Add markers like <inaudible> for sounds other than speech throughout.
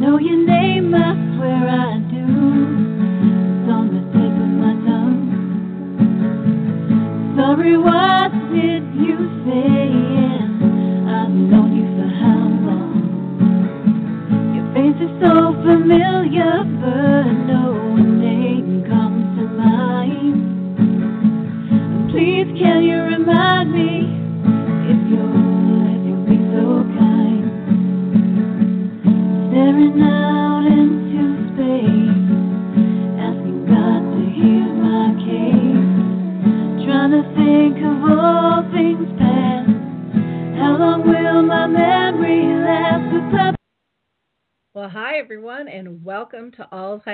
know your name, I swear I do. It's on the tip of my tongue. Sorry, what did you say? I've known you for how long?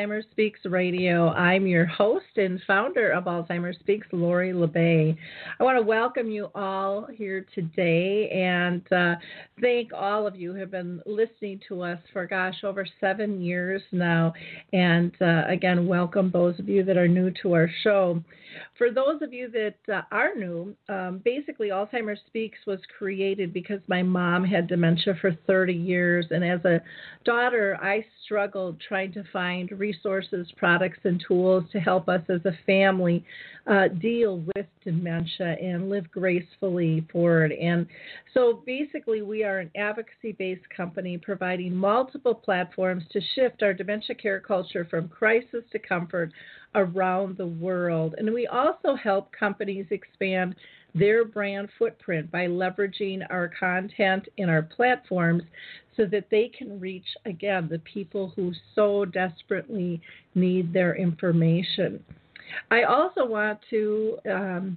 To Alzheimer's Speaks Radio. I'm your host and founder of Alzheimer's Speaks, Lori La Bey. I want to welcome you all here today and uh, thank all of you who have been listening to us for, gosh, over seven years now. And uh, again, welcome those of you that are new to our show. For those of you that uh, are new, um, basically, Alzheimer's Speaks was created because my mom had dementia for 30 years, and as a daughter, I struggled trying to find resources, products, and tools to help us as a family uh, deal with dementia and live gracefully forward. And so, basically, we are an advocacy based company providing multiple platforms to shift our dementia care culture from crisis to comfort around the world. And we also help companies expand their brand footprint by leveraging our content in our platforms so that they can reach, again, the people who so desperately need their information. I also want to um,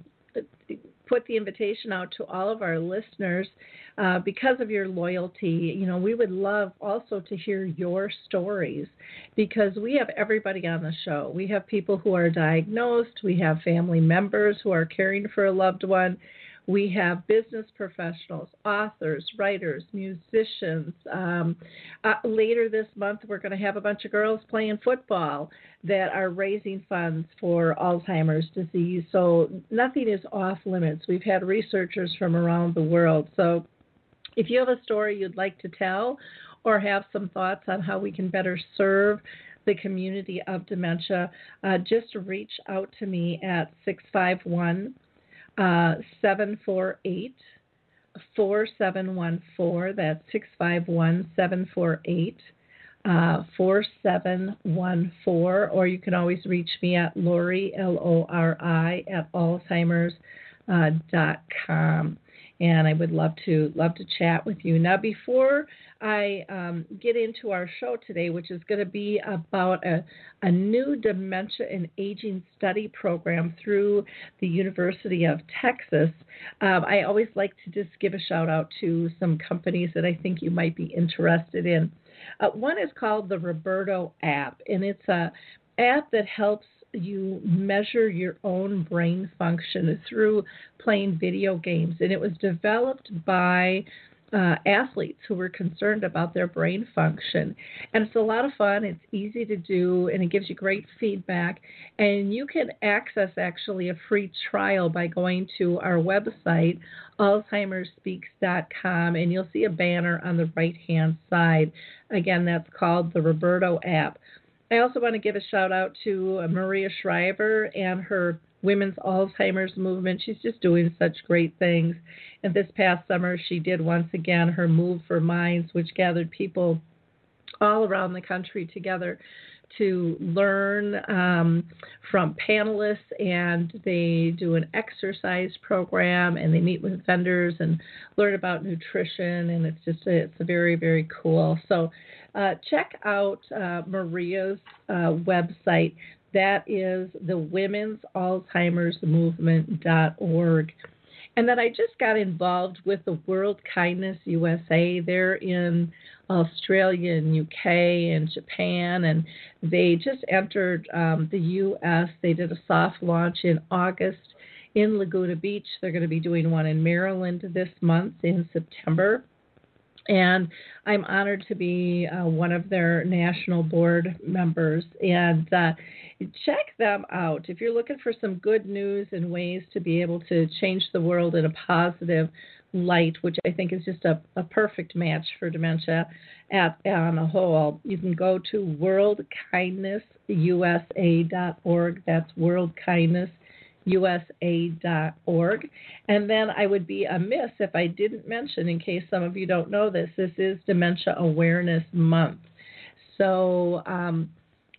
put the invitation out to all of our listeners uh, because of your loyalty. You know, we would love also to hear your stories because we have everybody on the show. We have people who are diagnosed, we have family members who are caring for a loved one. We have business professionals, authors, writers, musicians. Um, uh, later this month, we're going to have a bunch of girls playing football that are raising funds for Alzheimer's disease. So nothing is off limits. We've had researchers from around the world. So if you have a story you'd like to tell or have some thoughts on how we can better serve the community of dementia, uh, just reach out to me at 651 uh, 748 4714. That's 651 748 uh, 4714. Or you can always reach me at Lori, L O R I, at Alzheimer's. Uh, dot com and I would love to love to chat with you. Now, before I um, get into our show today, which is going to be about a, a new dementia and aging study program through the University of Texas, um, I always like to just give a shout out to some companies that I think you might be interested in. Uh, one is called the Roberto app, and it's a app that helps you measure your own brain function through playing video games. And it was developed by uh, athletes who were concerned about their brain function. And it's a lot of fun. It's easy to do, and it gives you great feedback. And you can access actually a free trial by going to our website, alzheimersspeaks.com, and you'll see a banner on the right hand side. Again, that's called the Roberto app. I also want to give a shout out to uh, Maria Shriver and her women's Alzheimer's movement. She's just doing such great things. And this past summer, she did once again her Move for Minds, which gathered people all around the country together to learn um, from panelists and they do an exercise program and they meet with vendors and learn about nutrition and it's just a, it's a very very cool so uh, check out uh, Maria's uh, website. That is the Women's Alzheimer's Movement.org. And then I just got involved with the World Kindness USA. They're in Australia and UK and Japan, and they just entered um, the US. They did a soft launch in August in Laguna Beach. They're going to be doing one in Maryland this month in September and I'm honored to be uh, one of their national board members. And uh, check them out if you're looking for some good news and ways to be able to change the world in a positive light, which I think is just a, a perfect match for dementia at, on a whole, you can go to worldkindnessusa.org. That's worldkindnessusa.org. And then I would be amiss if I didn't mention, in case some of you don't know this, this is Dementia Awareness Month. So, um,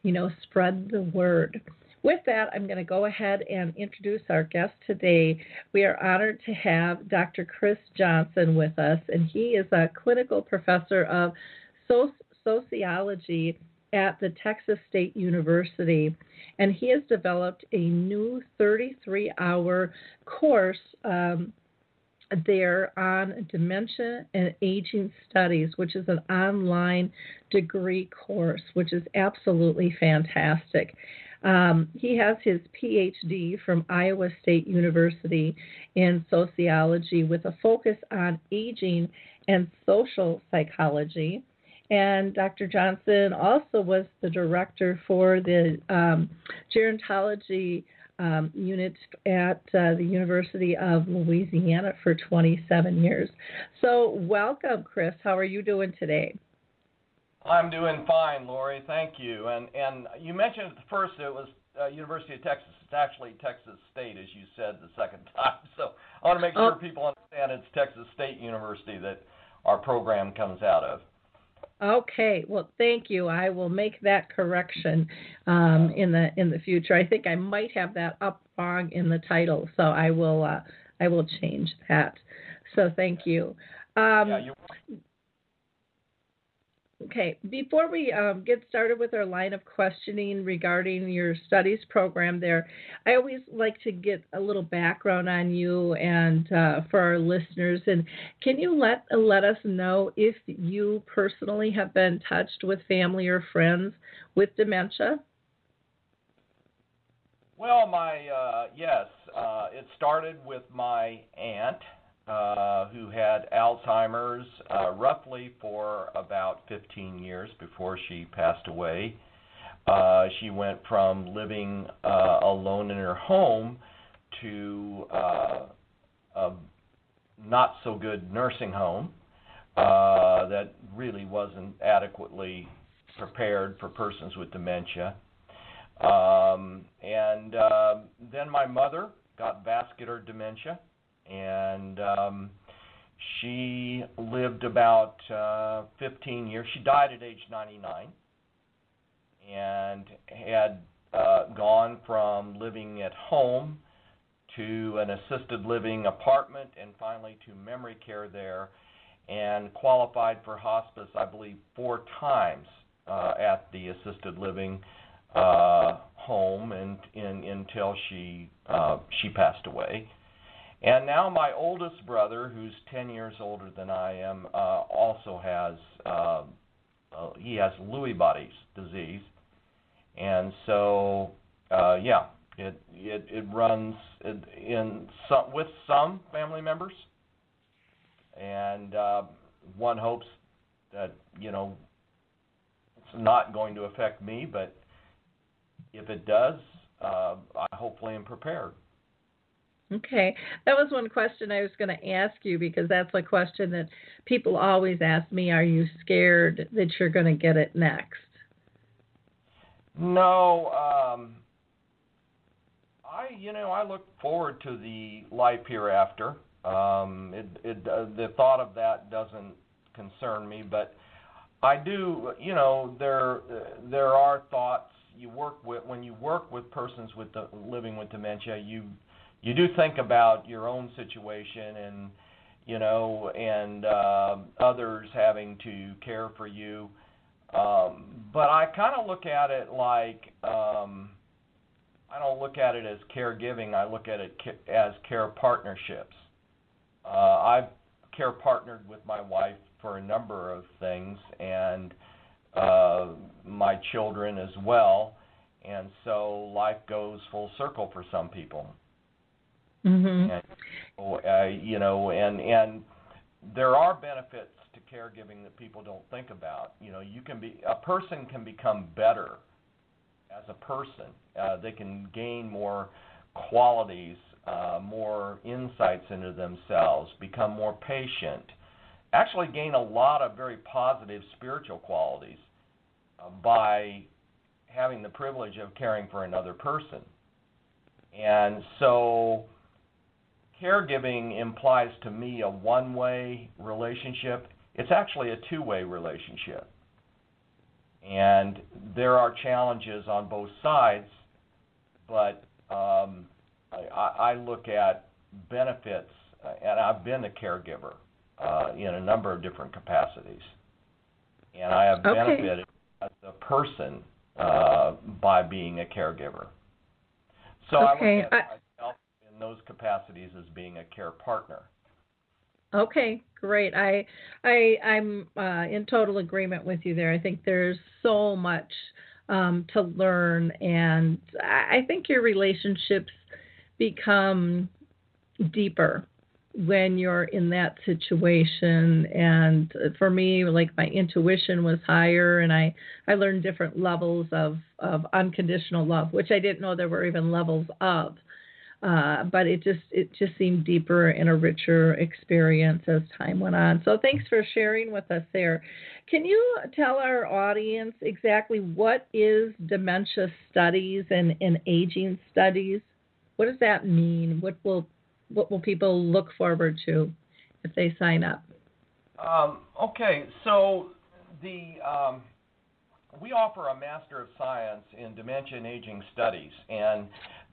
you know, spread the word. With that, I'm going to go ahead and introduce our guest today. We are honored to have Dr. Chris Johnson with us, and he is a clinical professor of sociology at the Texas State University. And he has developed a new 33 hour course um, there on dementia and aging studies, which is an online degree course, which is absolutely fantastic. Um, he has his PhD from Iowa State University in sociology with a focus on aging and social psychology. And Dr. Johnson also was the director for the um, gerontology um, unit at uh, the University of Louisiana for 27 years. So, welcome, Chris. How are you doing today? I'm doing fine, Lori. Thank you. And and you mentioned at the first it was uh, University of Texas. It's actually Texas State, as you said the second <laughs> time. So I want to make sure oh. people understand it's Texas State University that our program comes out of. Okay, well, thank you. I will make that correction um, in the in the future. I think I might have that up wrong in the title, so I will uh, I will change that. So thank you. Um, yeah, Okay, before we um, get started with our line of questioning regarding your studies program there, I always like to get a little background on you and uh, for our listeners. And can you let let us know if you personally have been touched with family or friends with dementia? Well, my uh, yes, uh, it started with my aunt uh, who had Alzheimer's uh, roughly for about 15 years before she passed away. Uh, she went from living uh, alone in her home to uh, a not so good nursing home uh, that really wasn't adequately prepared for persons with dementia. Um, and uh, then my mother got vascular dementia and um, she lived about uh, 15 years. She died at age 99 and had uh, gone from living at home to an assisted living apartment and finally to memory care there and qualified for hospice, I believe, four times uh, at the assisted living uh, home and in, until she uh, she passed away. And now my oldest brother, who's 10 years older than I am, uh, also has uh, uh, he has Lewy bodies disease, and so uh, yeah, it it it runs in some with some family members, and uh, one hopes that you know it's not going to affect me, but if it does, uh, I hopefully am prepared. Okay. That was one question I was going to ask you because that's a question that people always ask me Are you scared that you're going to get it next? No. Um, I, you know, I look forward to the life hereafter. Um, it, it, uh, the thought of that doesn't concern me, but I do, you know, there there are thoughts you work with when you work with persons with the, living with dementia. You you do think about your own situation and you know and uh, others having to care for you um, but I kind of look at it like um, I don't look at it as caregiving. I look at it ca- as care partnerships. Uh, I've care partnered with my wife for a number of things and uh, my children as well. And so life goes full circle for some people. Mm-hmm. And, uh, you know, and and there are benefits to caregiving that people don't think about. You know, you can be a person can become better as a person. Uh, they can gain more qualities uh, more insights into themselves, become more patient, actually gain a lot of very positive spiritual qualities uh, by having the privilege of caring for another person. And so, caregiving implies to me a one way relationship. It's actually a two way relationship. And there are challenges on both sides, but um, I, I look at benefits, and I've been a caregiver uh, in a number of different capacities. And I have Okay. benefited as a person uh, by being a caregiver. So Okay, I look at myself those capacities as being a care partner. Okay, great. I I I'm uh, in total agreement with you there. I think there's so much um, to learn, and I I think your relationships become deeper when you're in that situation. And for me, like my intuition was higher, and I I learned different levels of of unconditional love, which I didn't know there were even levels of uh, but it just it just seemed deeper and a richer experience as time went on. So thanks for sharing with us there. Can you tell our audience exactly what is dementia studies and, and aging studies? What does that mean? What will what will people look forward to if they sign up? Um, okay, so the um, we offer a Master of Science in Dementia and Aging Studies, and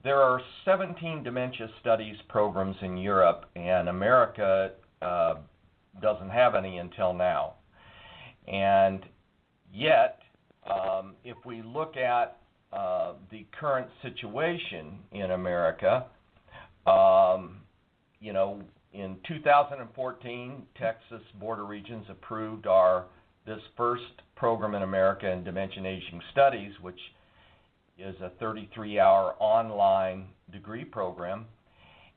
there are 17 dementia studies programs in Europe, and America uh, doesn't have any until now. And yet, um, if we look at uh, the current situation in America, um, you know, in 2014, Texas Board of Regents approved our this first program in America in Dementia Aging Studies, which is a 33-hour online degree program,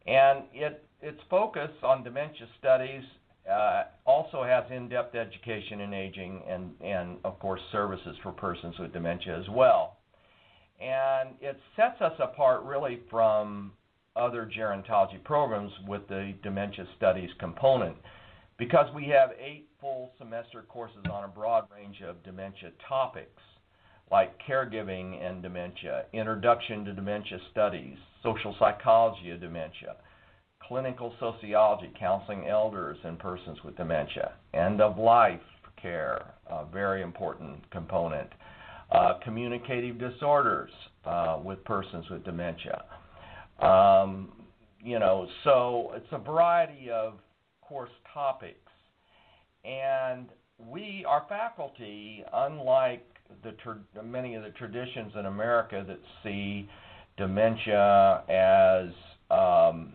and it its focus on dementia studies uh, also has in-depth education in aging and and of course services for persons with dementia as well. And it sets us apart really from other gerontology programs with the dementia studies component because we have eight full semester courses on a broad range of dementia topics like caregiving and dementia, introduction to dementia studies, social psychology of dementia, clinical sociology, counseling elders and persons with dementia, end of life care, a very important component, uh, communicative disorders uh, with persons with dementia. Um, you know, so it's a variety of course topics. And we, our faculty, unlike the tra- many of the traditions in America that see dementia as um,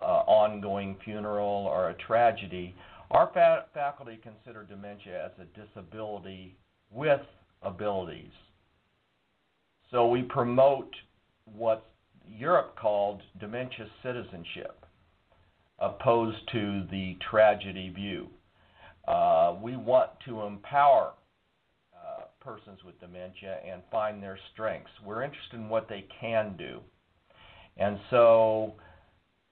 uh, ongoing funeral or a tragedy, our fa- faculty consider dementia as a disability with abilities. So we promote what Europe called dementia citizenship, opposed to the tragedy view. Uh, we want to empower persons with dementia and find their strengths. We're interested in what they can do. And so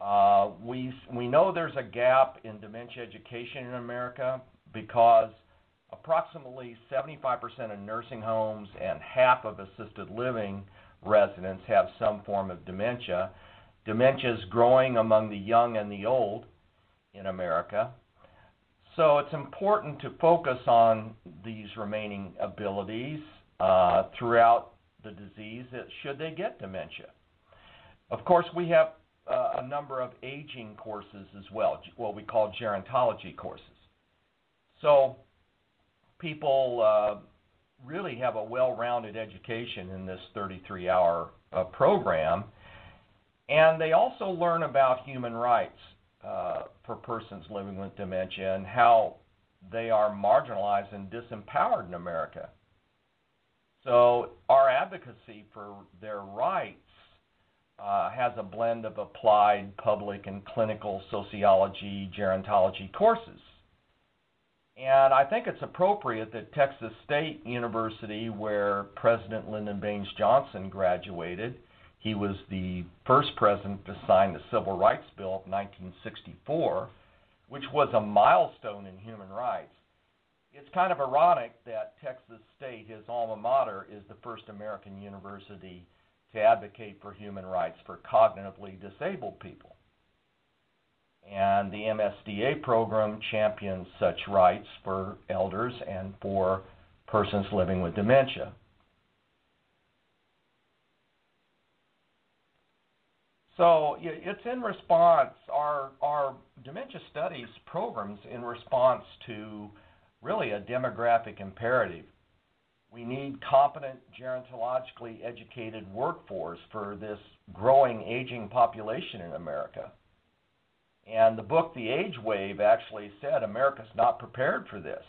uh, we, we know there's a gap in dementia education in America because approximately 75% of nursing homes and half of assisted living residents have some form of dementia. Dementia is growing among the young and the old in America. So it's important to focus on these remaining abilities uh, throughout the disease should they get dementia. Of course, we have uh, a number of aging courses as well, what we call gerontology courses. So people uh, really have a well rounded education in this 33 hour uh, program, and they also learn about human rights uh, for persons living with dementia and how they are marginalized and disempowered in America. So, our advocacy for their rights uh, has a blend of applied, public, and clinical sociology, gerontology courses. And I think it's appropriate that Texas State University, where President Lyndon Baines Johnson graduated, He was the first president to sign the Civil Rights Bill of 1964, which was a milestone in human rights. It's kind of ironic that Texas State, his alma mater, is the first American university to advocate for human rights for cognitively disabled people. And the MSDA program champions such rights for elders and for persons living with dementia. So it's in response, our, our dementia studies programs in response to really a demographic imperative. We need competent, gerontologically educated workforce for this growing aging population in America. And the book, The Age Wave, actually said America's not prepared for this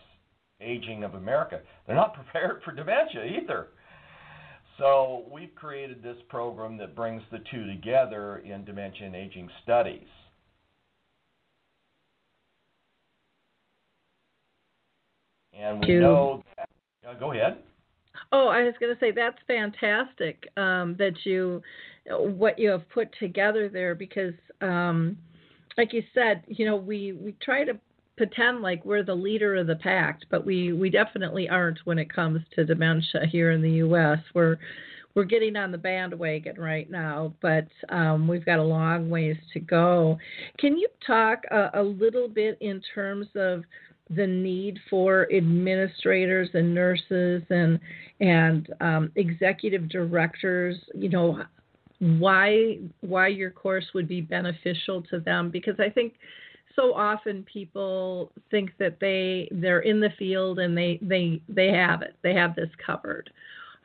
aging of America. They're not <laughs> prepared for dementia either. So we've created this program that brings the two together in dementia and aging studies. And we know that. Uh, go ahead. Oh, I was going to say that's fantastic um, that you what you have put together there because, um, like you said, you know we we try to pretend like we're the leader of the pack, but we we definitely aren't when it comes to dementia here in the U.S. We're we're getting on the bandwagon right now, but um, we've got a long ways to go. Can you talk a, a little bit in terms of the need for administrators and nurses and and um, executive directors? You know, why why your course would be beneficial to them? Because I think so often people think that they they're in the field and they they they have it. They have this covered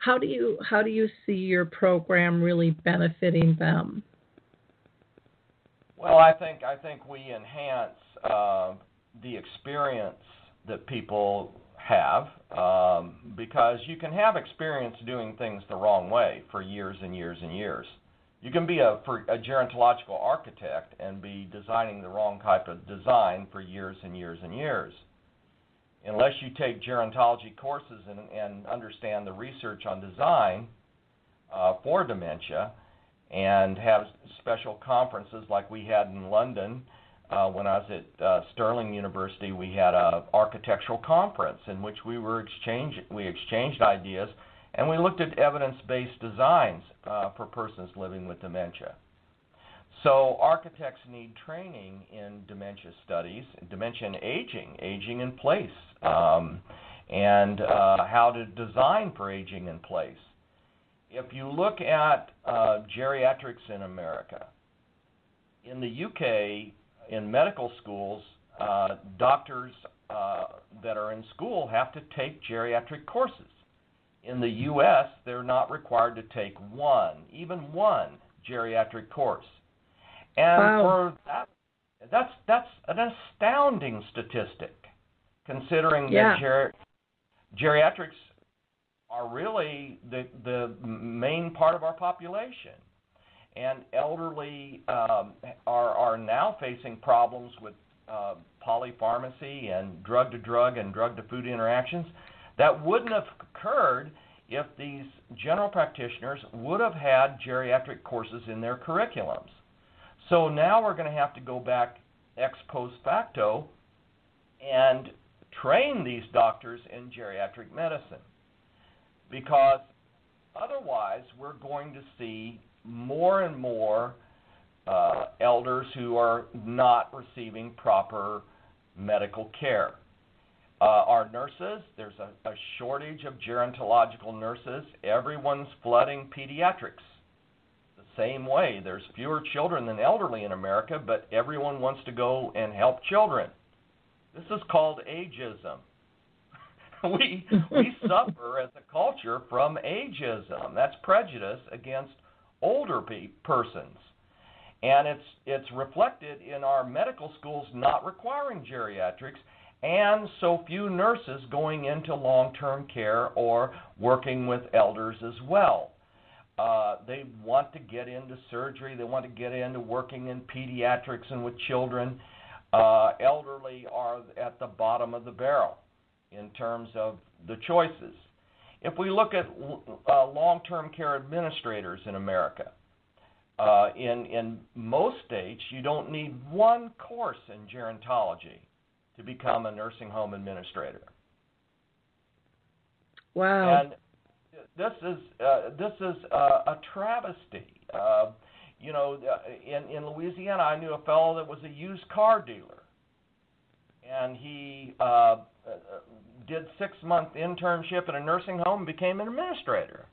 how do you how do you see your program really benefiting them? Well i think i think we enhance uh, the experience that people have um, because you can have experience doing things the wrong way for years and years and years you can be a, a gerontological architect and be designing the wrong type of design for years and years and years. Unless you take gerontology courses and, and understand the research on design uh, for dementia and have special conferences like we had in London uh, when I was at uh, Stirling University, we had an architectural conference in which we were exchange we exchanged ideas and we looked at evidence-based designs uh, for persons living with dementia. So architects need training in dementia studies, dementia and aging, aging in place, um, and uh, how to design for aging in place. If you look at uh, geriatrics in America, in the UK, in medical schools, uh, doctors uh, that are in school have to take geriatric courses in the U.S., they're not required to take one, even one geriatric course. And wow. for that, that's that's an astounding statistic, considering yeah. that ger- geriatrics are really the the main part of our population, and elderly um, are are now facing problems with uh, polypharmacy and drug to drug and drug to food interactions that wouldn't have occurred if these general practitioners would have had geriatric courses in their curriculums. So now we're going to have to go back ex post facto and train these doctors in geriatric medicine because otherwise we're going to see more and more uh, elders who are not receiving proper medical care. Uh, our nurses, there's a, a shortage of gerontological nurses. Everyone's flooding pediatrics. The same way, there's fewer children than elderly in America, but everyone wants to go and help children. This is called ageism. <laughs> we we <laughs> suffer as a culture from ageism. That's prejudice against older pe- persons. And it's it's reflected in our medical schools not requiring geriatrics and so few nurses going into long term care or working with elders as well. Uh, they want to get into surgery, they want to get into working in pediatrics and with children. Uh, elderly are at the bottom of the barrel in terms of the choices. If we look at uh, long term care administrators in America, Uh, in in most states, you don't need one course in gerontology to become a nursing home administrator. Wow. And this is uh, this is uh, a travesty. Uh, you know, uh, in in Louisiana, I knew a fellow that was a used car dealer, and he uh, uh, did six month internship at a nursing home and became an administrator.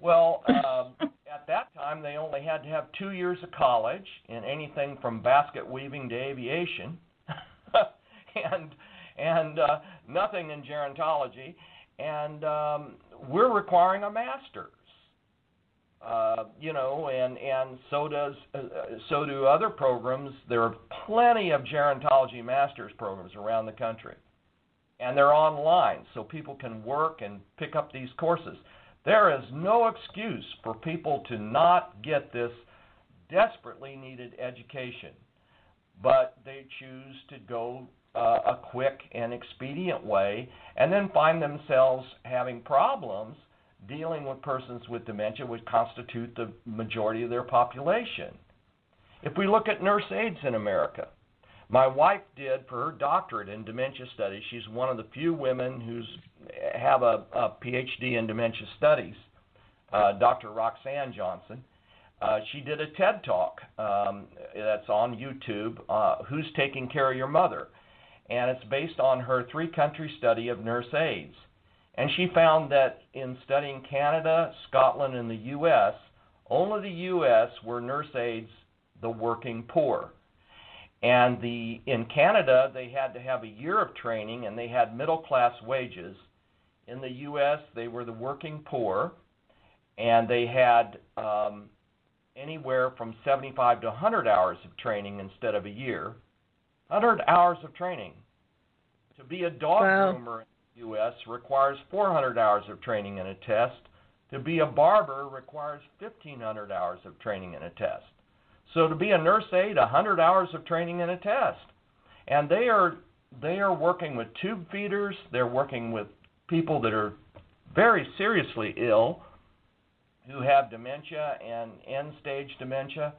Well, uh, <laughs> at that time, they only had to have two years of college in anything from basket weaving to aviation, <laughs> and and uh, nothing in gerontology and um, we're requiring a master's. Uh, you know, and and so does uh, so do other programs. There are plenty of gerontology master's programs around the country, and they're online, so people can work and pick up these courses. There is no excuse for people to not get this desperately needed education, but they choose to go uh, a quick and expedient way, and then find themselves having problems dealing with persons with dementia, which constitute the majority of their population. If we look at nurse aides in America, my wife did for her doctorate in dementia studies. She's one of the few women who's have a, a PhD in dementia studies. Uh, Dr. Roxanne Johnson. Uh, she did a TED talk um, that's on YouTube. Uh, Who's taking care of your mother? and it's based on her three country study of nurse aides. And she found that in studying Canada, Scotland, and the U.S., only the U.S. were nurse aides the working poor. And the in Canada, they had to have a year of training and they had middle class wages. In the U.S., they were the working poor, and they had um, anywhere from 75 to 100 hours of training instead of a year. 100 hours of training. To be a dog wow. groomer in the U.S. requires 400 hours of training and a test. To be a barber requires 1,500 hours of training and a test. So to be a nurse aide, 100 hours of training and a test. And they are they are working with tube feeders. They're working with people that are very seriously ill, who have dementia and end stage dementia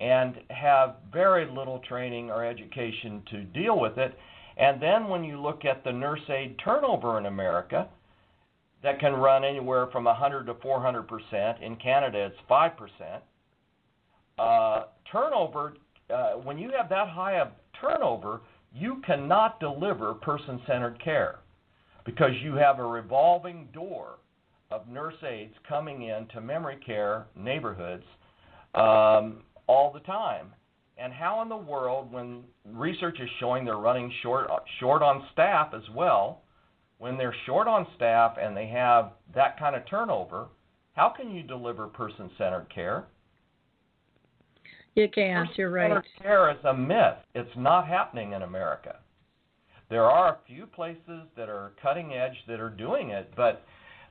and have very little training or education to deal with it. And then when you look at the nurse aide turnover in America, that can run anywhere from 100 to 400 percent. In Canada, it's 5 percent. Uh, turnover, uh, when you have that high of turnover, you cannot deliver person centered care because you have a revolving door of nurse aides coming in to memory care neighborhoods um, all the time. And how in the world, when research is showing they're running short short on staff as well, when they're short on staff and they have that kind of turnover, how can you deliver person-centered care? You can't. You're right. Care is a myth. It's not happening in America. There are a few places that are cutting edge that are doing it, but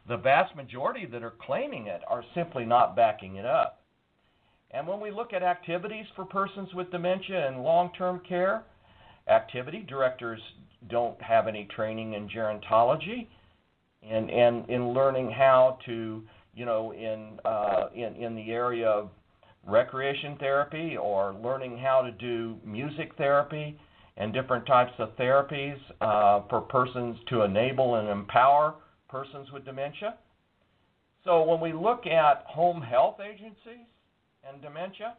the vast majority that are claiming it are simply not backing it up. And when we look at activities for persons with dementia and long term care, activity directors don't have any training in gerontology and, and in learning how to, you know, in, uh, in, in the area of recreation therapy or learning how to do music therapy and different types of therapies uh, for persons to enable and empower persons with dementia. So when we look at home health agencies, and dementia.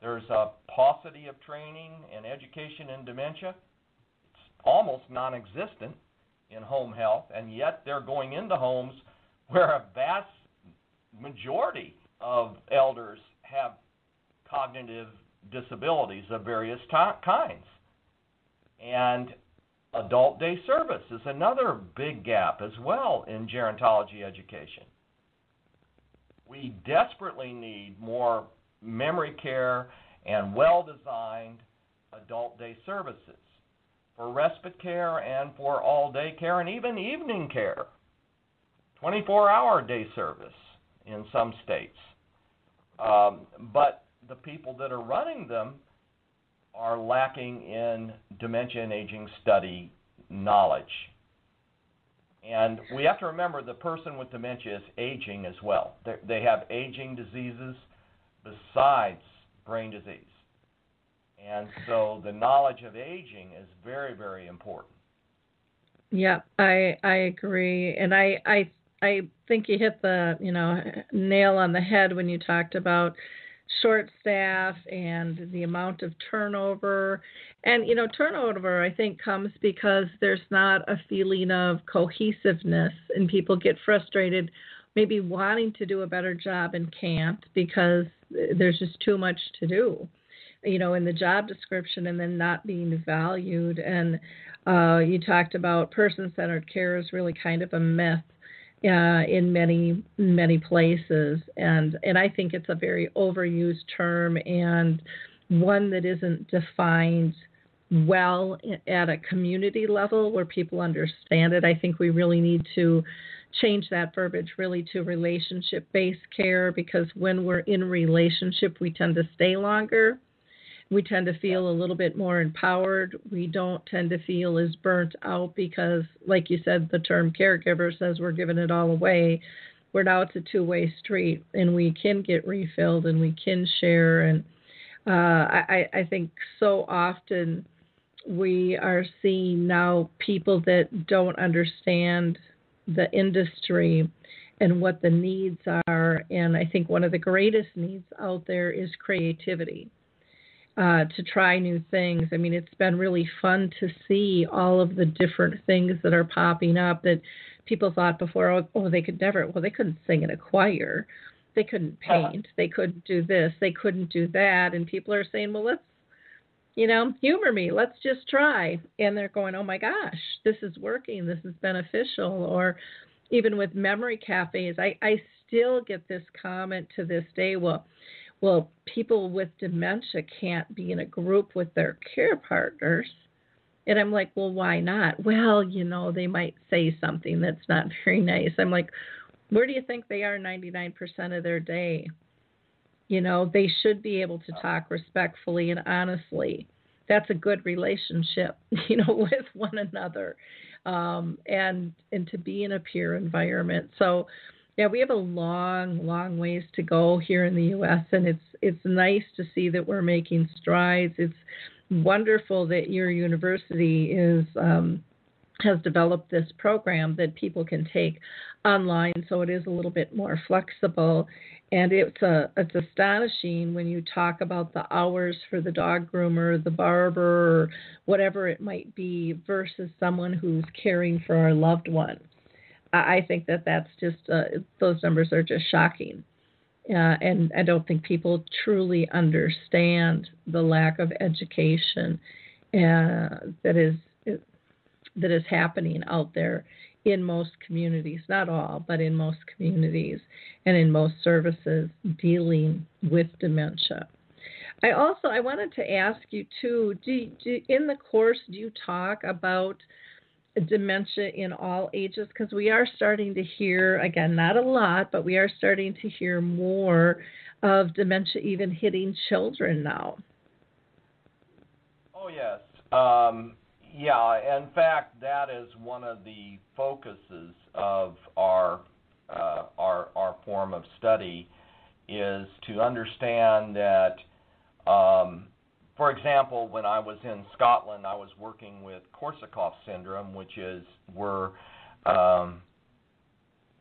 There's a paucity of training and education in dementia. It's almost non existent in home health, and yet they're going into homes where a vast majority of elders have cognitive disabilities of various t- kinds. And adult day service is another big gap as well in gerontology education. We desperately need more memory care, and well designed adult day services for respite care and for all day care and even evening care. 24 hour day service in some states. Um, but the people that are running them are lacking in dementia and aging study knowledge. And we have to remember the person with dementia is aging as well. They're, they have aging diseases besides brain disease. And so the knowledge of aging is very, very important. Yeah, I I agree, and I I I think you hit the you know nail on the head when you talked about short staff and the amount of turnover. And, you know, turnover, I think, comes because there's not a feeling of cohesiveness and people get frustrated, maybe wanting to do a better job and can't because there's just too much to do, you know, in the job description and then not being valued. And uh, you talked about person centered care is really kind of a myth uh, in many many places, and and I think it's a very overused term and one that isn't defined well at a community level where people understand it. I think we really need to change that verbiage really to relationship based care because when we're in relationship, we tend to stay longer we tend to feel a little bit more empowered. We don't tend to feel as burnt out because, like you said, the term caregiver says we're giving it all away. Where now it's a two way street and we can get refilled and we can share. And uh, I, I think so often we are seeing now people that don't understand the industry and what the needs are. And I think one of the greatest needs out there is creativity uh, to try new things. I mean, it's been really fun to see all of the different things that are popping up that people thought before, oh, oh they could never, well, they couldn't sing in a choir. They couldn't uh-huh. paint. They couldn't do this. They couldn't do that. And people are saying, well, let's, you know, humor me. Let's just try. And they're going, oh my gosh, this is working. This is beneficial. Or even with memory cafes, I, I still get this comment to this day. Well, well, people with dementia can't be in a group with their care partners. And I'm like, well, why not? Well, you know, they might say something that's not <laughs> very nice. I'm like, where do you think they are 99% of their day? You know, they should be able to talk respectfully and honestly. That's a good relationship, <laughs> you know, with one another, um, and and to be in a peer environment. So, yeah, we have a long, long ways to go here in the U.S., and it's it's nice to see that we're making strides. It's wonderful that your university is um, has developed this program that people can take online, so it is a little bit more flexible. And it's a it's astonishing when you talk about the hours for the dog groomer, the barber, whatever it might be, versus someone who's caring for our loved one. I think that that's just uh, those numbers are just shocking, uh, and I don't think people truly understand the lack of education uh, that is that is happening out there in most communities, not all, but in most communities and in most services dealing with dementia. I also I wanted to ask you too. Do, do in the course do you talk about dementia in all ages because we are starting to hear again not a lot but we are starting to hear more of dementia even hitting children now. Oh yes. Um, yeah in fact that is one of the focuses of our uh, our our form of study is to understand that um, for example, when I was in Scotland, I was working with Korsakoff syndrome, which is where, um,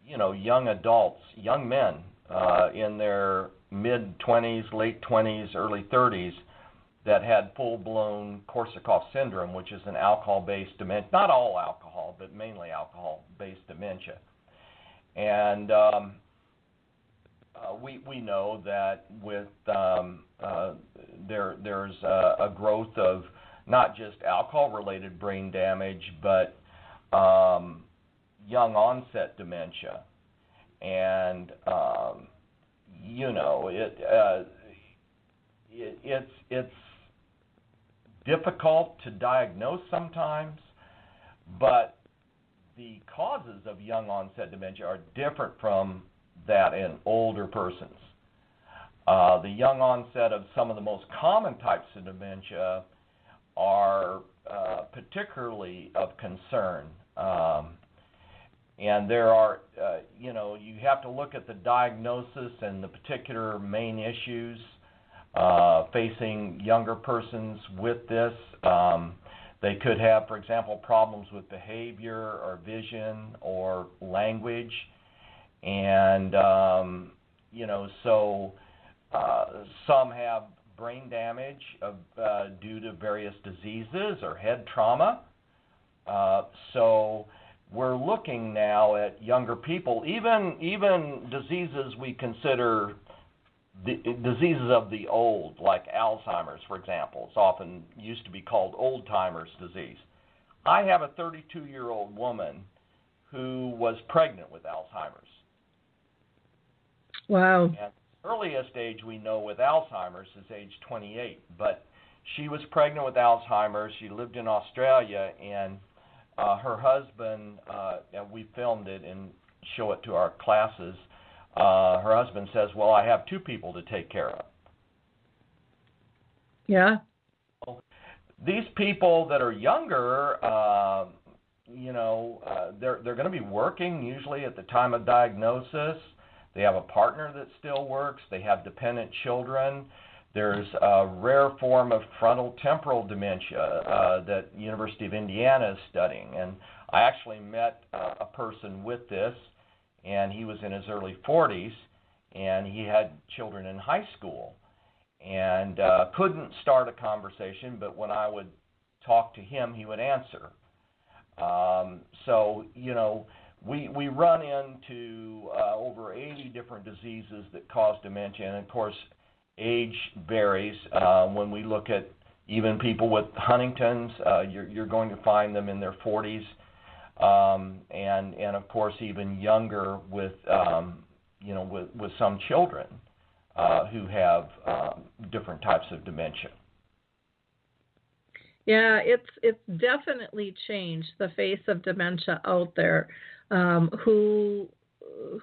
you know, young adults, young men uh, in their mid 20s, late 20s, early 30s that had full-blown Korsakoff syndrome, which is an alcohol-based dementia. Not all alcohol, but mainly alcohol-based dementia. And um, we we know that with um, uh, there there's a, growth of not just alcohol-related brain damage, but um, young onset dementia, and um, you know uh, it it's it's difficult to diagnose sometimes, but the causes of young onset dementia are different from that in older persons. Uh, the young onset of some of the most common types of dementia are uh, particularly of concern. Um, and there are, uh, you know, you have to look at the diagnosis and the particular main issues uh, facing younger persons with this. Um, they could have, for example, problems with behavior or vision or language. And, um, you know, so uh, some have brain damage of, uh, due to various diseases or head trauma. Uh, so we're looking now at younger people, even even diseases we consider the, diseases of the old, like Alzheimer's, for example. It's often used to be called old timers disease. I have a 32 year old woman who was pregnant with Alzheimer's. Wow. And earliest age we know with Alzheimer's is age 28, but she was pregnant with Alzheimer's. She lived in Australia, and uh, her husband, uh, and we filmed it and show it to our classes. Uh, her husband says, "Well, I have two people to take care of." Yeah. These people that are younger, uh, you know, uh, they're they're going to be working usually at the time of diagnosis. They have a partner that still works. They have dependent children. There's a rare form of frontal temporal dementia uh, that University of Indiana is studying, and I actually met uh, a person with this, and he was in his early 40s, and he had children in high school, and uh, couldn't start a conversation, but when I would talk to him, he would answer. Um, so you know, we we run into uh, over 80 different diseases that cause dementia, and of course age varies. Uh, when we look at even people with Huntington's, uh, you're, you're going to find them in their 40s, um, and and of course even younger with um, you know with with some children uh, who have um, different types of dementia. Yeah, it's it's definitely changed the face of dementia out there. Um, who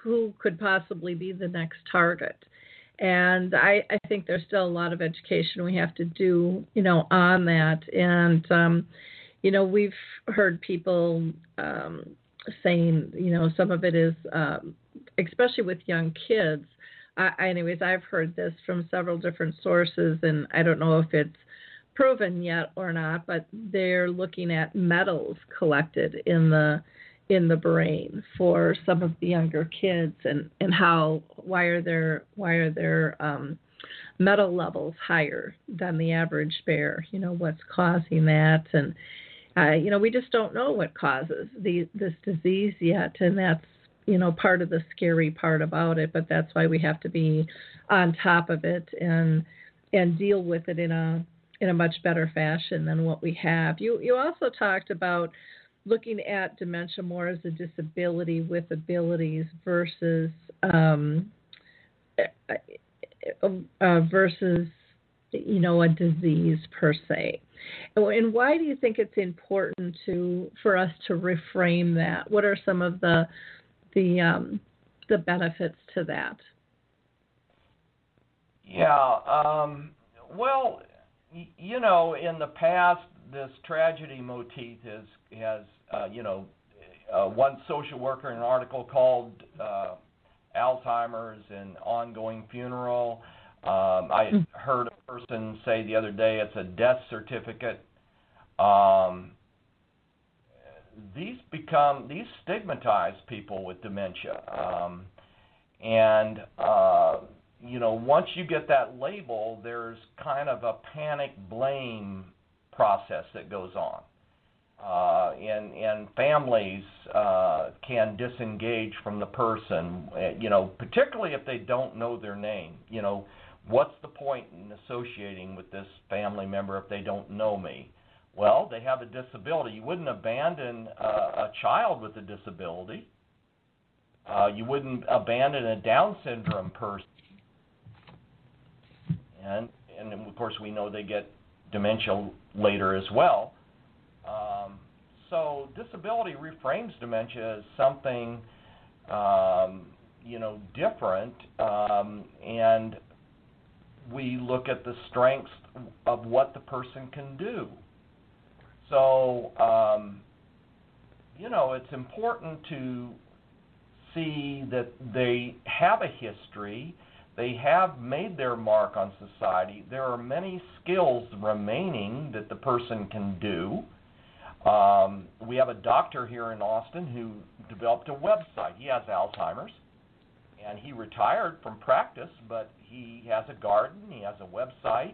who could possibly be the next target? and I, I think there's still a lot of education we have to do, you know, on that. And um, you know, we've heard people um, saying, you know, some of it is, um, especially with young kids. I, anyways, I've heard this from several different sources, and I don't know if it's proven yet or not, but they're looking at metals collected in the in the brain for some of the younger kids and and how why are their why are their um metal levels higher than the average bear? You know what's causing that? And uh, you know we just don't know what causes the this disease yet and that's you know part of the scary part about it but that's why we have to be on top of it and and deal with it in a in a much better fashion than what we have. You you also talked about looking at dementia more as a disability with abilities versus um, uh, versus you know a disease per se. And why do you think it's important to for us to reframe that? What are some of the the um, the benefits to that? Yeah. Um, well, you know, in the past, this tragedy motif has has uh, you know uh, one social worker in an article called uh, Alzheimer's and ongoing funeral. Um, I mm. heard a person say the other day it's a death certificate. Um, these become these stigmatize people with dementia, um, and uh, you know once you get that label, there's kind of a panic blame process that goes on. Uh, and and families uh, can disengage from the person, uh, you know, particularly if they don't know their name. You know, what's the point in associating with this family member if they don't know me? Well, they have a disability. You wouldn't abandon uh, a child with a disability. Uh, you wouldn't abandon a Down syndrome person. And and of course we know they get dementia later as well. Um, so disability reframes dementia as something, um, you know, different, um, and we look at the strengths of what the person can do. So, um, you know, it's important to see that they have a history, they have made their mark on society. There are many skills remaining that the person can do. Um, we have a doctor here in Austin who developed a website. He has Alzheimer's, and he retired from practice, but he has a garden, he has a website,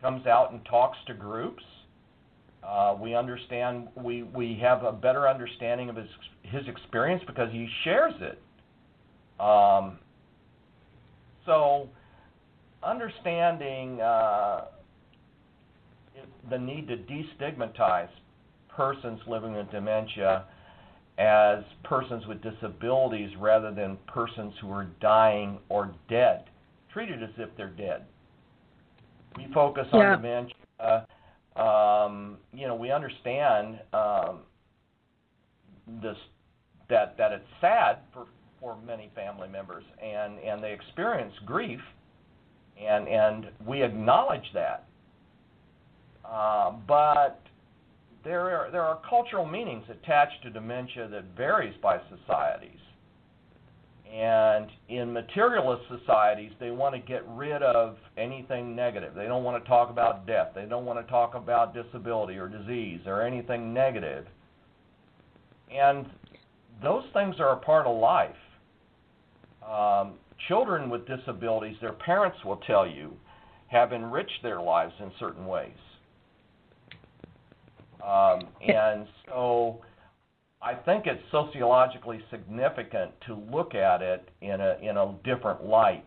comes out and talks to groups. Uh, we understand we we have a better understanding of his his experience because he shares it. Um, so, understanding uh, the need to destigmatize persons living with dementia as persons with disabilities rather than persons who are dying or dead, treated as if they're dead. We focus on Yeah. dementia. Um, you know, we understand um, this that that it's sad for for many family members, and and they experience grief, and and we acknowledge that. Uh, but there are there are cultural meanings attached to dementia that varies by societies. And in materialist societies, they want to get rid of anything negative. They don't want to talk about death. They don't want to talk about disability or disease or anything negative. And those things are a part of life. Um, children with disabilities, their parents will tell you, have enriched their lives in certain ways. Um, <laughs> and so I think it's sociologically significant to look at it in a in a different light,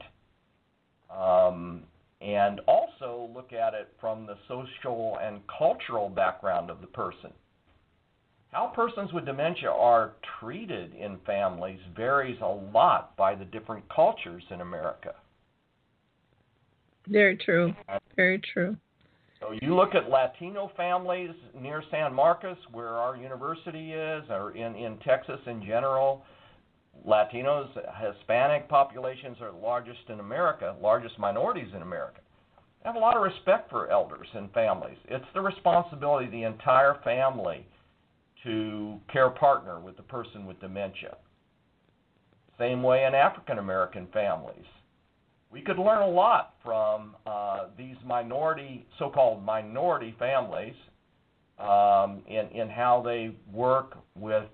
um, and also look at it from the social and cultural background of the person. How persons with dementia are treated in families varies a lot by the different cultures in America. Very true. Very true. So you look at Latino families near San Marcos, where our university is, or in, in Texas in general. Latinos, Hispanic populations are the largest in America, largest minorities in America. I have a lot of respect for elders and families. It's the responsibility of the entire family to care partner with the person with dementia. Same way in African American families we could learn a lot from uh, these minority, so-called minority families, um, in in how they work with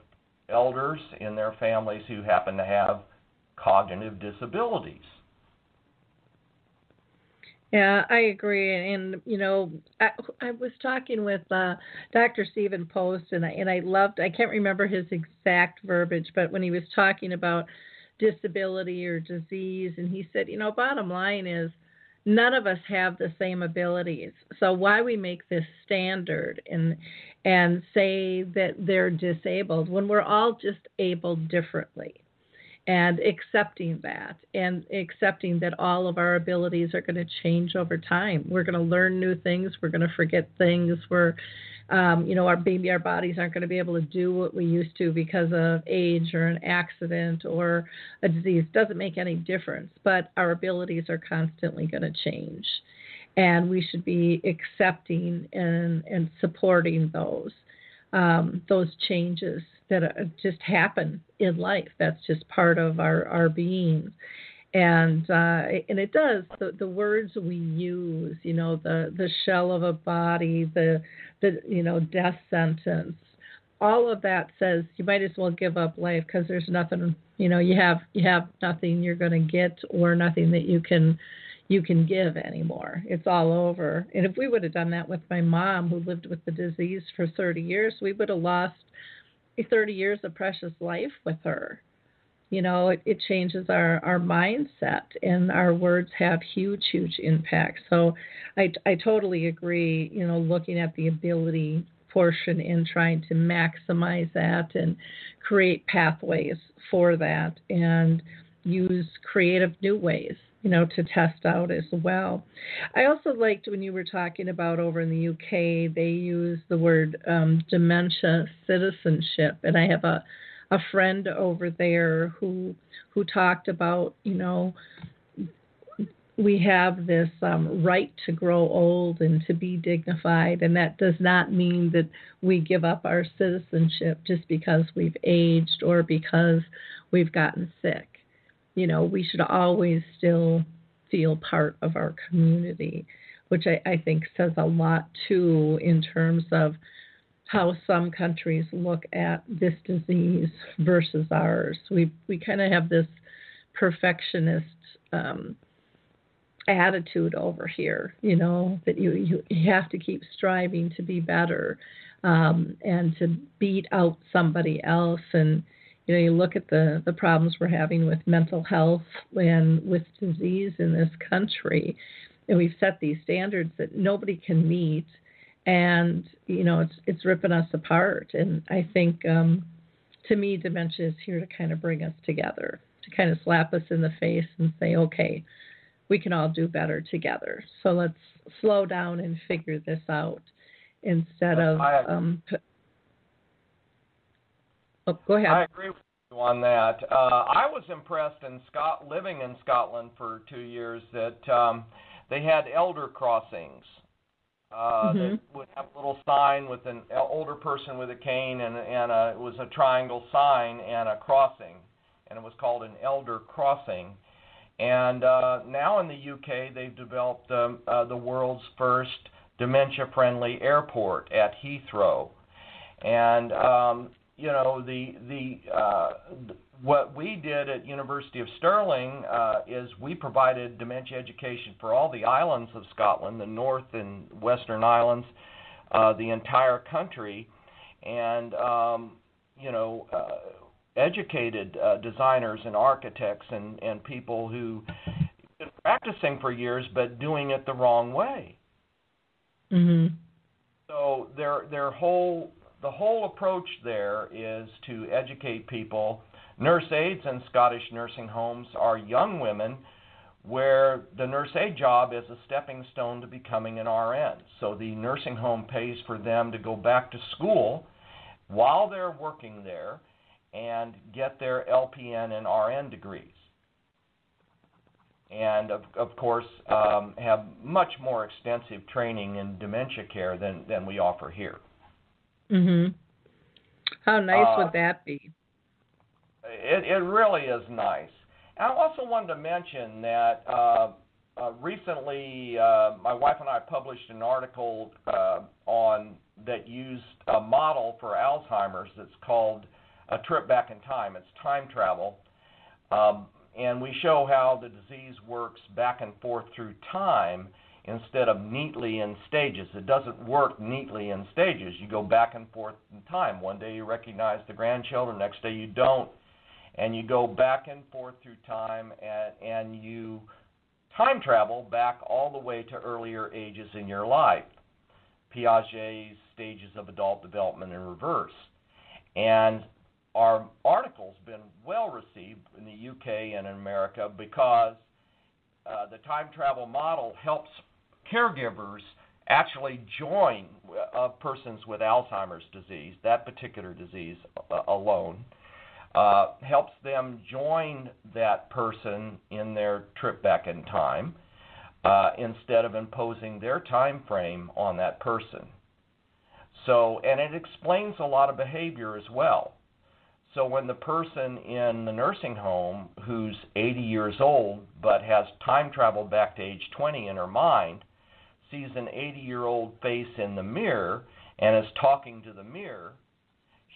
elders in their families who happen to have cognitive disabilities. Yeah, I agree. And you know, I, I was talking with uh, Dr. Stephen Post, and I and I loved. I can't remember his exact verbiage, but when he was talking about disability or disease, and he said, you know, bottom line is none of us have the same abilities. So why we make this standard and and say that they're disabled when we're all just able differently and accepting that and accepting that all of our abilities are going to change over time. We're going to learn new things. We're going to forget things. We're, um, you know, our maybe our bodies aren't going to be able to do what we used to because of age or an accident or a disease. Doesn't make any difference. But our abilities are constantly going to change, and we should be accepting and and supporting those um, those changes that uh, just happen in life. That's just part of our our being, and uh, and it does the the words we use. You know, the the shell of a body, the the you know death sentence. All of that says you might as well give up life because there's nothing. You know, you have you have nothing you're going to get or nothing that you can you can give anymore. It's all over. And if we would have done that with my mom, who lived with the disease for 30 years, we would have lost 30 years of precious life with her. You know, it, it changes our, our mindset, and our words have huge, huge impact. So I, I totally agree, you know, looking at the ability portion and trying to maximize that and create pathways for that and use creative new ways you know, to test out as well. I also liked when you were talking about over in the UK, they use the word um, dementia citizenship, and I have a a friend over there who who talked about, you know, we have this um, right to grow old and to be dignified, and that does not mean that we give up our citizenship just because we've aged or because we've gotten sick. You know, we should always still feel part of our community, which I, I think says a lot too in terms of how some countries look at this disease versus ours. We we kind of have this perfectionist um, attitude over here, you know, that you, you, you have to keep striving to be better um, and to beat out somebody else. And, you know, you look at the, the problems we're having with mental health and with disease in this country, and we've set these standards that nobody can meet. And, you know, it's, it's ripping us apart. And I think, um, to me, dementia is here to kind of bring us together, to kind of slap us in the face and say, okay, we can all do better together. So let's slow down and figure this out instead of. Um, oh, go ahead. I agree with you on that. Uh, I was impressed in Scott living in Scotland for two years that um, they had elder crossings. Uh, Mhm. They would have a little sign with an older person with a cane, and, and a, it was a triangle sign and a crossing, and it was called an elder crossing. And uh, now in the UK, they've developed um, uh, the world's first dementia-friendly airport at Heathrow. And um, you know the the uh, what we did at University of Stirling uh, is we provided dementia education for all the islands of Scotland, the North and Western Islands, uh, the entire country, and um, you know. Uh, educated uh, designers and architects and, and people who been practicing for years but doing it the wrong way. Mhm. So their their whole the whole approach there is to educate people. Nurse aides in Scottish nursing homes are young women where the nurse aide job is a stepping stone to becoming an RN. So the nursing home pays for them to go back to school while they're working there and get their LPN and RN degrees. And of, of course, um, have much more extensive training in dementia care than, than we offer here. Mhm. How nice Uh, would that be? It, it really is nice. And I also wanted to mention that uh, uh, recently uh, my wife and I published an article uh, on that used a model for Alzheimer's that's called a trip back in time. It's time travel. Um, and we show how the disease works back and forth through time instead of neatly in stages. It doesn't work neatly in stages. You go back and forth in time. One day you recognize the grandchildren, next day you don't. And you go back and forth through time and, and you time travel back all the way to earlier ages in your life. Piaget's stages of adult development in reverse. And our article's been well received in the UK and in America because uh, the time travel model helps caregivers actually join uh, persons with Alzheimer's disease, that particular disease uh, alone, uh, helps them join that person in their trip back in time uh, instead of imposing their time frame on that person. So, and it explains a lot of behavior as well. So when the person in the nursing home who's 80 years old but has time traveled back to age 20 in her mind sees an 80 year old face in the mirror and is talking to the mirror,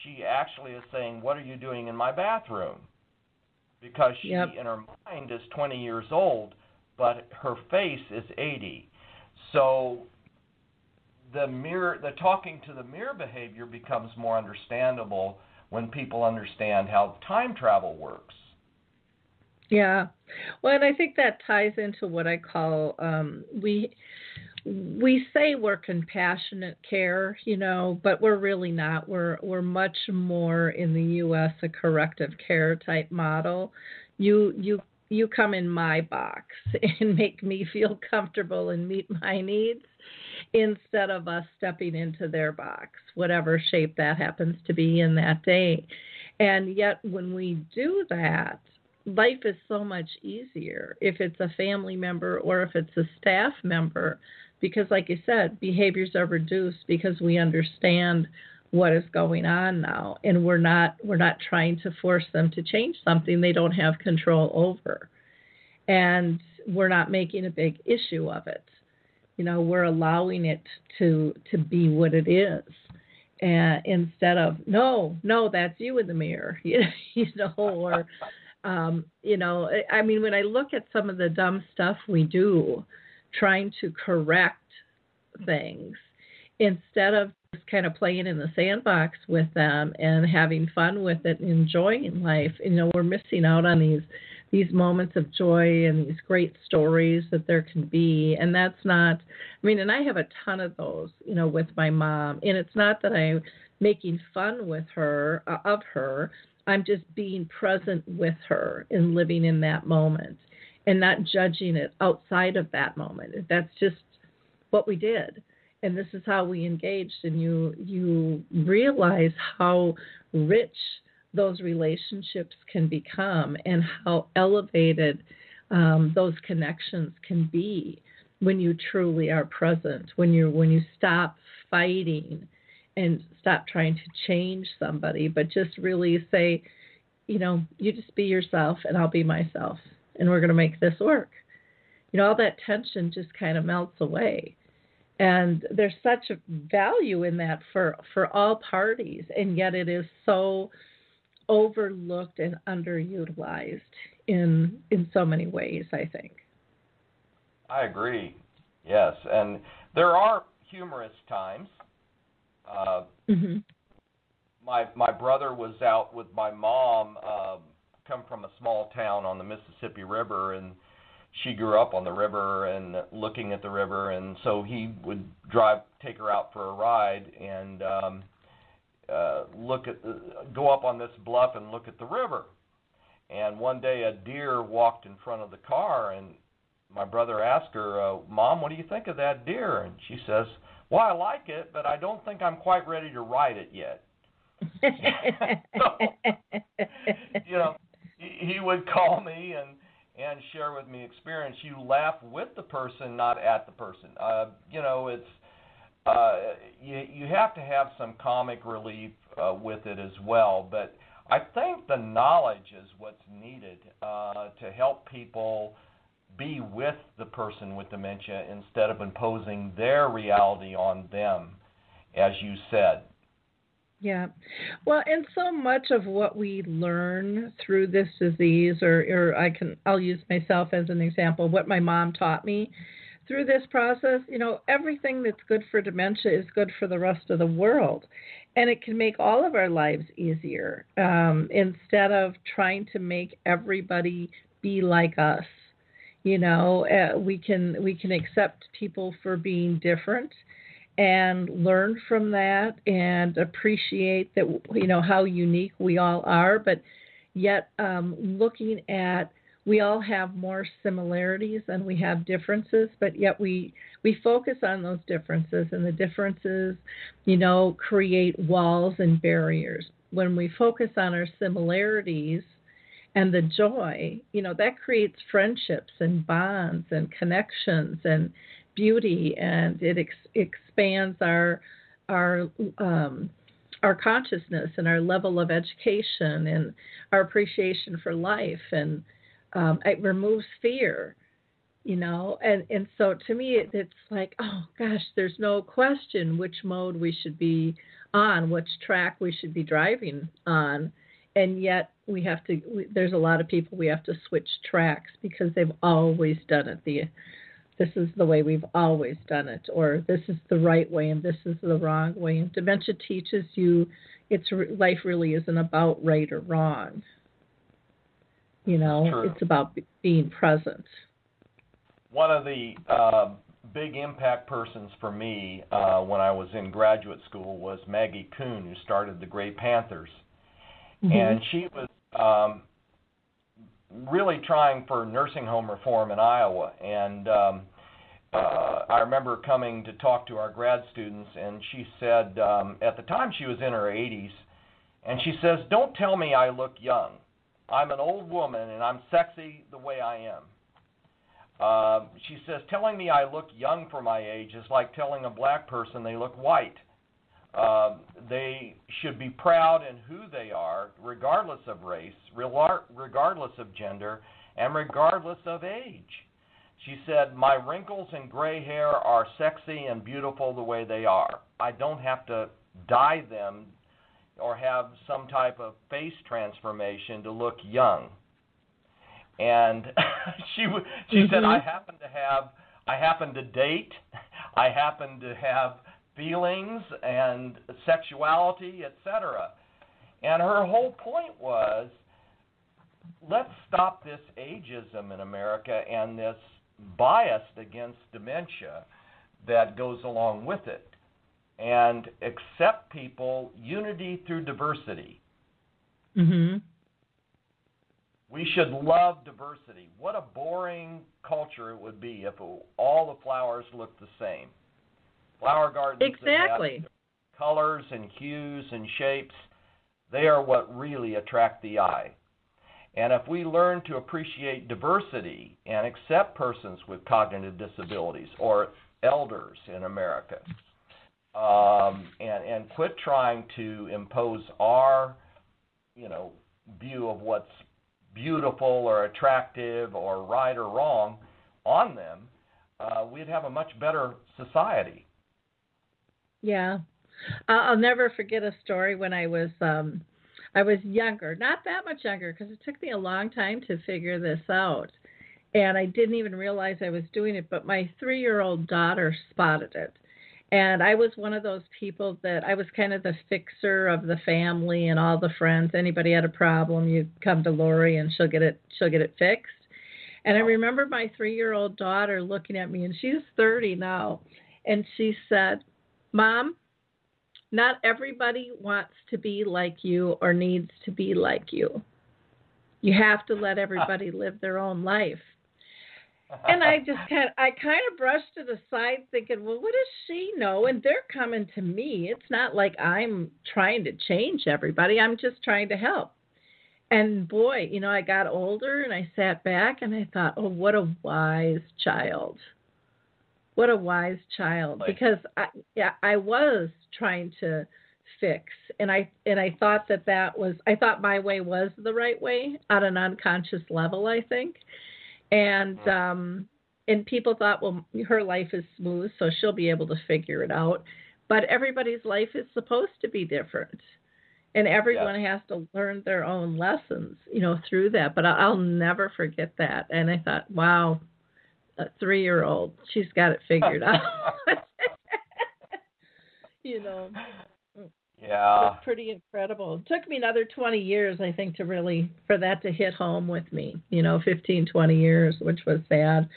she actually is saying, What are you doing in my bathroom? Because she, Yep. in her mind, is 20 years old, but her face is 80. So the mirror, the talking to the mirror behavior becomes more understandable when people understand how time travel works. Yeah. Well, and I think that ties into what I call um, we we say we're compassionate care, you know, but we're really not. We're we're much more in the U.S. a corrective care type model. You you you come in my box <laughs> and make me feel comfortable and meet my needs instead of us stepping into their box, whatever shape that happens to be in that day. And yet, when we do that, life is so much easier if it's a family member or if it's a staff member because like you said behaviors are reduced because we understand what is going on now and we're not we're not trying to force them to change something they don't have control over. And we're not making a big issue of it. You know we're allowing it to to be what it is. Instead of no no that's you in the mirror <laughs> you know or um, you know, I mean, when I look at some of the dumb stuff we do, trying to correct things, instead of just kind of playing in the sandbox with them and having fun with it and enjoying life, you know, we're missing out on these these moments of joy and these great stories that there can be. And that's not, I mean, and I have a ton of those, you know, with my mom. And it's not that I'm making fun with her, uh, of her I'm just being present with her and living in that moment and not judging it outside of that moment. That's just what we did. And this is how we engaged and you you realize how rich those relationships can become and how elevated um, those connections can be when you truly are present when you when you stop fighting and stop trying to change somebody, but just really say, you know, you just be yourself and I'll be myself and we're going to make this work. You know, all that tension just kind of melts away. And there's such a value in that for for all parties and yet it is so overlooked and underutilized in in so many ways, I think. I agree. Yes, and there are humorous times uh, mm-hmm. My my brother was out with my mom. Uh, come from a small town on the Mississippi River, and she grew up on the river and looking at the river, and so he would drive, take her out for a ride, and um, uh, look at, the, go up on this bluff and look at the river. And one day a deer walked in front of the car, and my brother asked her, uh, "Mom, what do you think of that deer?" And she says, well, I like it, but I don't think I'm quite ready to ride it yet. <laughs> so, you know, he would <laughs> call me and and share with me experience. You laugh with the person, not at the person. Uh, you know, it's uh, you you have to have some comic relief uh, with it as well. But I think the knowledge is what's needed uh, to help people be with the person with dementia instead of imposing their reality on them, as you said. Yeah. Well, and so much of what we learn through this disease, or, or I can, I'll use myself as an example, what my mom taught me through this process, you know, everything that's good for dementia is good for the rest of the world. And it can make all of our lives easier um, instead of trying to make everybody be like us you know uh, we can we can accept people for being different and learn from that and appreciate that you know how unique we all are. But yet um, looking at we all have more similarities than we have differences but yet we we focus on those differences and the differences you know create walls and barriers. When we focus on our similarities and the joy, you know, that creates friendships and bonds and connections and beauty, and it ex- expands our our um, our consciousness and our level of education and our appreciation for life, and um, it removes fear, you know, and and so to me, it, it's like, oh gosh, there's no question which mode we should be on, which track we should be driving on. And yet we have to we, there's a lot of people we have to switch tracks because they've always done it the this is the way we've always done it or this is the right way and this is the wrong way. And dementia teaches you it's life really isn't about right or wrong. You know it's about being present. One of the uh, big impact persons for me uh, when I was in graduate school was Maggie Kuhn, who started the Gray Panthers. Mm-hmm. and she was um, really trying for nursing home reform in Iowa. And um, uh, I remember coming to talk to our grad students, and she said um, at the time she was in her 80s, and she says, "Don't tell me I look young." I'm an old woman and I'm sexy the way I am. Uh, she says, telling me I look young for my age is like telling a black person they look white. Uh, they should be proud in who they are, regardless of race, regardless of gender, and regardless of age. She said, My wrinkles and gray hair are sexy and beautiful the way they are. I don't have to dye them or have some type of face transformation to look young. And <laughs> she she mm-hmm. said, I happen to have, I happen to date, <laughs> I happen to have feelings and sexuality, etc. And her whole point was, let's stop this ageism in America and this bias against dementia that goes along with it and accept people unity through diversity. Mm-hmm. We should love diversity. What a boring culture it would be if all the flowers looked the same. Flower gardens exactly colors and hues and shapes, they are what really attract the eye. And if we learn to appreciate diversity and accept persons with cognitive disabilities or elders in America, um, and and quit trying to impose our, you know, view of what's beautiful or attractive or right or wrong on them, uh, we'd have a much better society. Yeah, I'll never forget a story when I was um, I was younger, not that much younger, because it took me a long time to figure this out. And I didn't even realize I was doing it, but my three year old daughter spotted it. And I was one of those people that I was kind of the fixer of the family and all the friends. Anybody had a problem, you come to Lori and she'll get it she'll get it fixed. And I remember my three year old daughter looking at me and she's thirty now and she said, Mom, not everybody wants to be like you or needs to be like you. You have to let everybody live their own life. And I just <laughs> kind of, I kind of brushed it aside, thinking, well, what does she know? And they're coming to me. It's not like I'm trying to change everybody. I'm just trying to help. And boy, you know, I got older and I sat back and I thought, oh, what a wise child what a wise child. Because I yeah I was trying to fix and I and I thought that that was I thought my way was the right way on an unconscious level I think. And mm-hmm. um and people thought well her life is smooth so she'll be able to figure it out. But everybody's life is supposed to be different. And everyone has to learn their own lessons you know through that. But I'll never forget that. And I thought wow a three year old. She's got it figured <laughs> out. <laughs> you know. Yeah. It's pretty incredible. It took me another 20 years, I think, to really, for that to hit home with me. You know, 15, 20 years, which was sad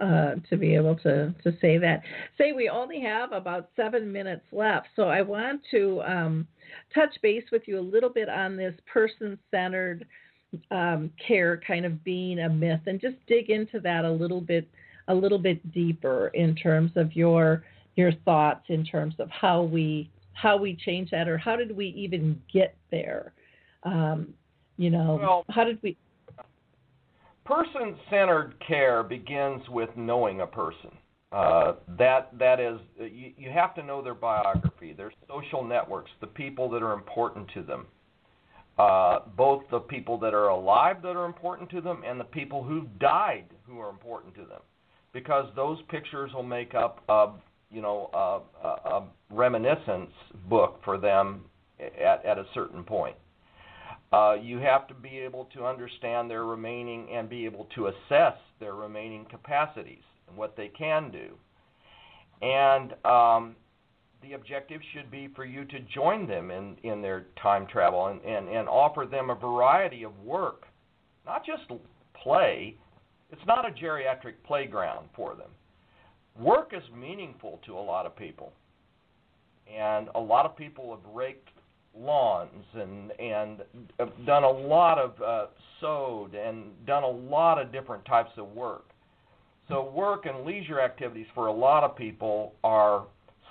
uh, to be able to, to say that. Say we only have about seven minutes left. So I want to um, touch base with you a little bit on this person centered um, care kind of being a myth, and just dig into that a little bit, a little bit deeper in terms of your your thoughts in terms of how we how we change that, or how did we even get there? Um, you know, well, how did we? Person-centered care begins with knowing a person. Uh, that that is, you, you have to know their biography, their social networks, the people that are important to them uh, both the people that are alive that are important to them and the people who died who are important to them, because those pictures will make up a you know a, a, reminiscence book for them at, at a certain point. Uh, you have to be able to understand their remaining and be able to assess their remaining capacities and what they can do. And um, the objective should be for you to join them in, in their time travel and, and, and offer them a variety of work, not just play. It's not a geriatric playground for them. Work is meaningful to a lot of people. And a lot of people have raked lawns and and done a lot of uh, sewed and done a lot of different types of work. So work and leisure activities for a lot of people are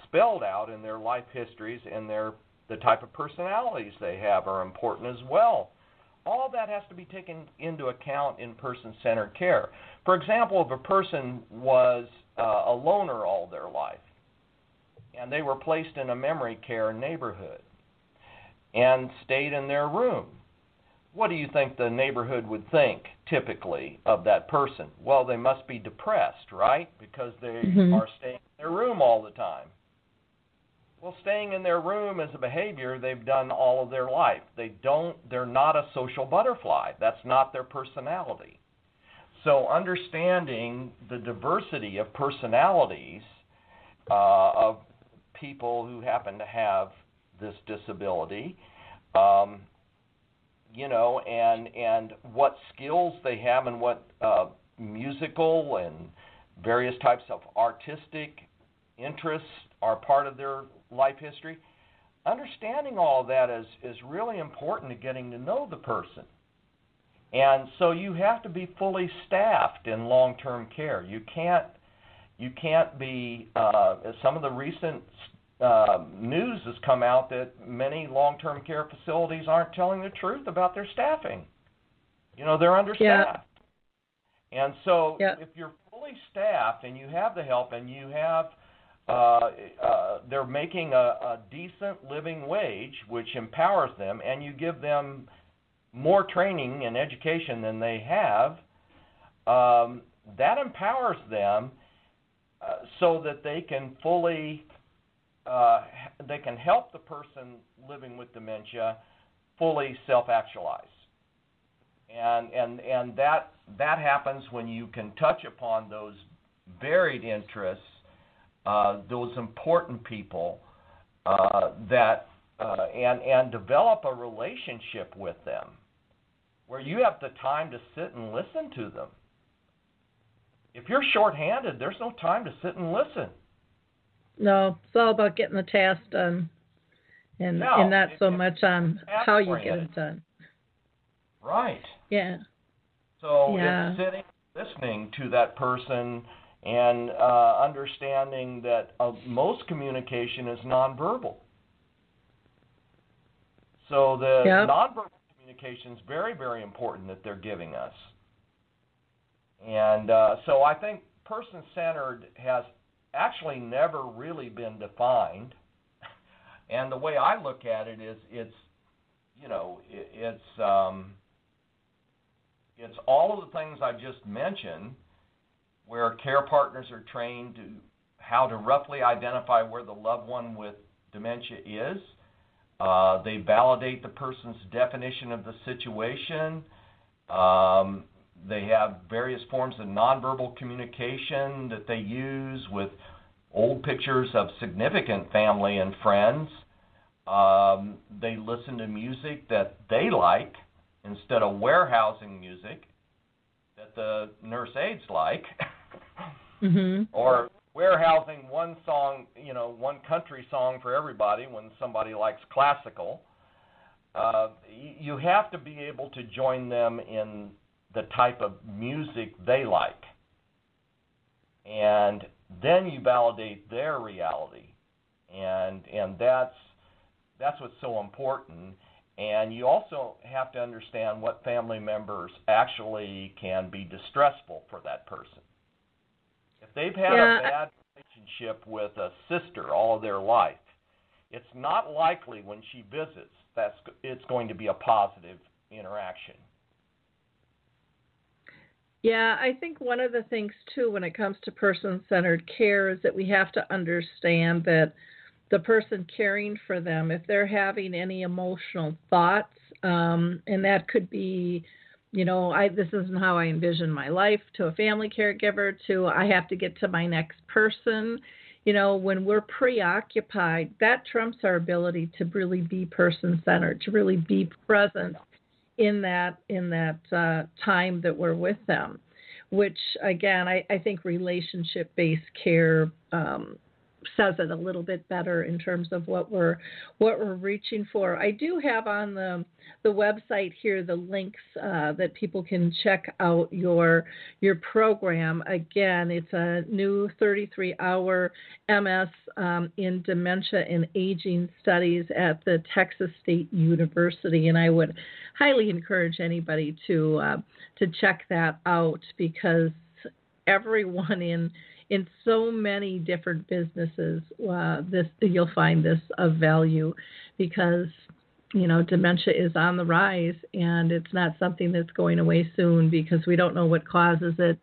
spelled out in their life histories and their the type of personalities they have are important as well. all that has to be taken into account in person-centered care. For example, if a person was uh, a loner all their life and they were placed in a memory care neighborhood and stayed in their room, what do you think the neighborhood would think typically of that person? Well, they must be depressed, right? Because they Mhm. are staying in their room all the time. Well, staying in their room is a behavior they've done all of their life. They don't they're not a social butterfly. That's not their personality. So understanding the diversity of personalities uh, of people who happen to have this disability, um, you know, and and what skills they have and what uh, musical and various types of artistic interests are part of their life history. Understanding all that is is really important to getting to know the person. And so you have to be fully staffed in long-term care. You can't you can't be uh, some of the recent uh, news has come out that many long-term care facilities aren't telling the truth about their staffing. You know, they're understaffed. And so Yeah. if you're fully staffed and you have the help and you have uh, uh, they're making a, a decent living wage, which empowers them, and you give them more training and education than they have, um, that empowers them uh, so that they can fully uh, they can help the person living with dementia fully self-actualize. And and and that that happens when you can touch upon those varied interests, uh, those important people uh, that uh, and and develop a relationship with them, where you have the time to sit and listen to them. If you're shorthanded, there's no time to sit and listen. No, it's all about getting the task done, and Yeah, and not it- so much on how you get it done. Right. Yeah. So Yeah. it's sitting, listening to that person, and uh, understanding that uh, most communication is nonverbal. So the Yep. nonverbal communication is very, very important that they're giving us. And uh, so I think person-centered has actually never really been defined. <laughs> And the way I look at it is, it's, you know, it, it's um, it's all of the things I just mentioned, where care partners are trained to how to roughly identify where the loved one with dementia is. Uh, they validate the person's definition of the situation. Um, they have various forms of nonverbal communication that they use with old pictures of significant family and friends. Um, they listen to music that they like instead of warehousing music that the nurse aides like, <laughs> Mhm. or warehousing one song, you know, one country song for everybody when somebody likes classical. Uh, you have to be able to join them in the type of music they like, and then you validate their reality, and and that's that's what's so important. And you also have to understand what family members actually can be distressful for that person. They've had Yeah. a bad relationship with a sister all of their life, it's not likely when she visits that's it's going to be a positive interaction. Yeah, I think one of the things too when it comes to person centered care is that we have to understand that the person caring for them, if they're having any emotional thoughts, um, and that could be, you know, I this isn't how I envision my life to a family caregiver to I have to get to my next person. You know, when we're preoccupied, that trumps our ability to really be person centered, to really be present in that in that uh, time that we're with them which again i, I think relationship based care um, says it a little bit better in terms of what we're what we're reaching for. I do have on the the website here the links uh, that people can check out your your program. Again, it's a new 33 hour MS um, in dementia and aging studies at the Texas State University, and I would highly encourage anybody to uh, to check that out because everyone in in so many different businesses, uh, this you'll find this of value because you know dementia is on the rise and it's not something that's going away soon because we don't know what causes it,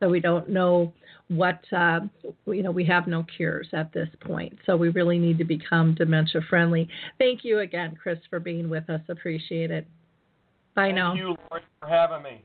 so we don't know what uh, you know we have no cures at this point. So we really need to become dementia friendly. Thank you again chris for being with us. Appreciate it. Bye Thank now. you, Lori, for having me.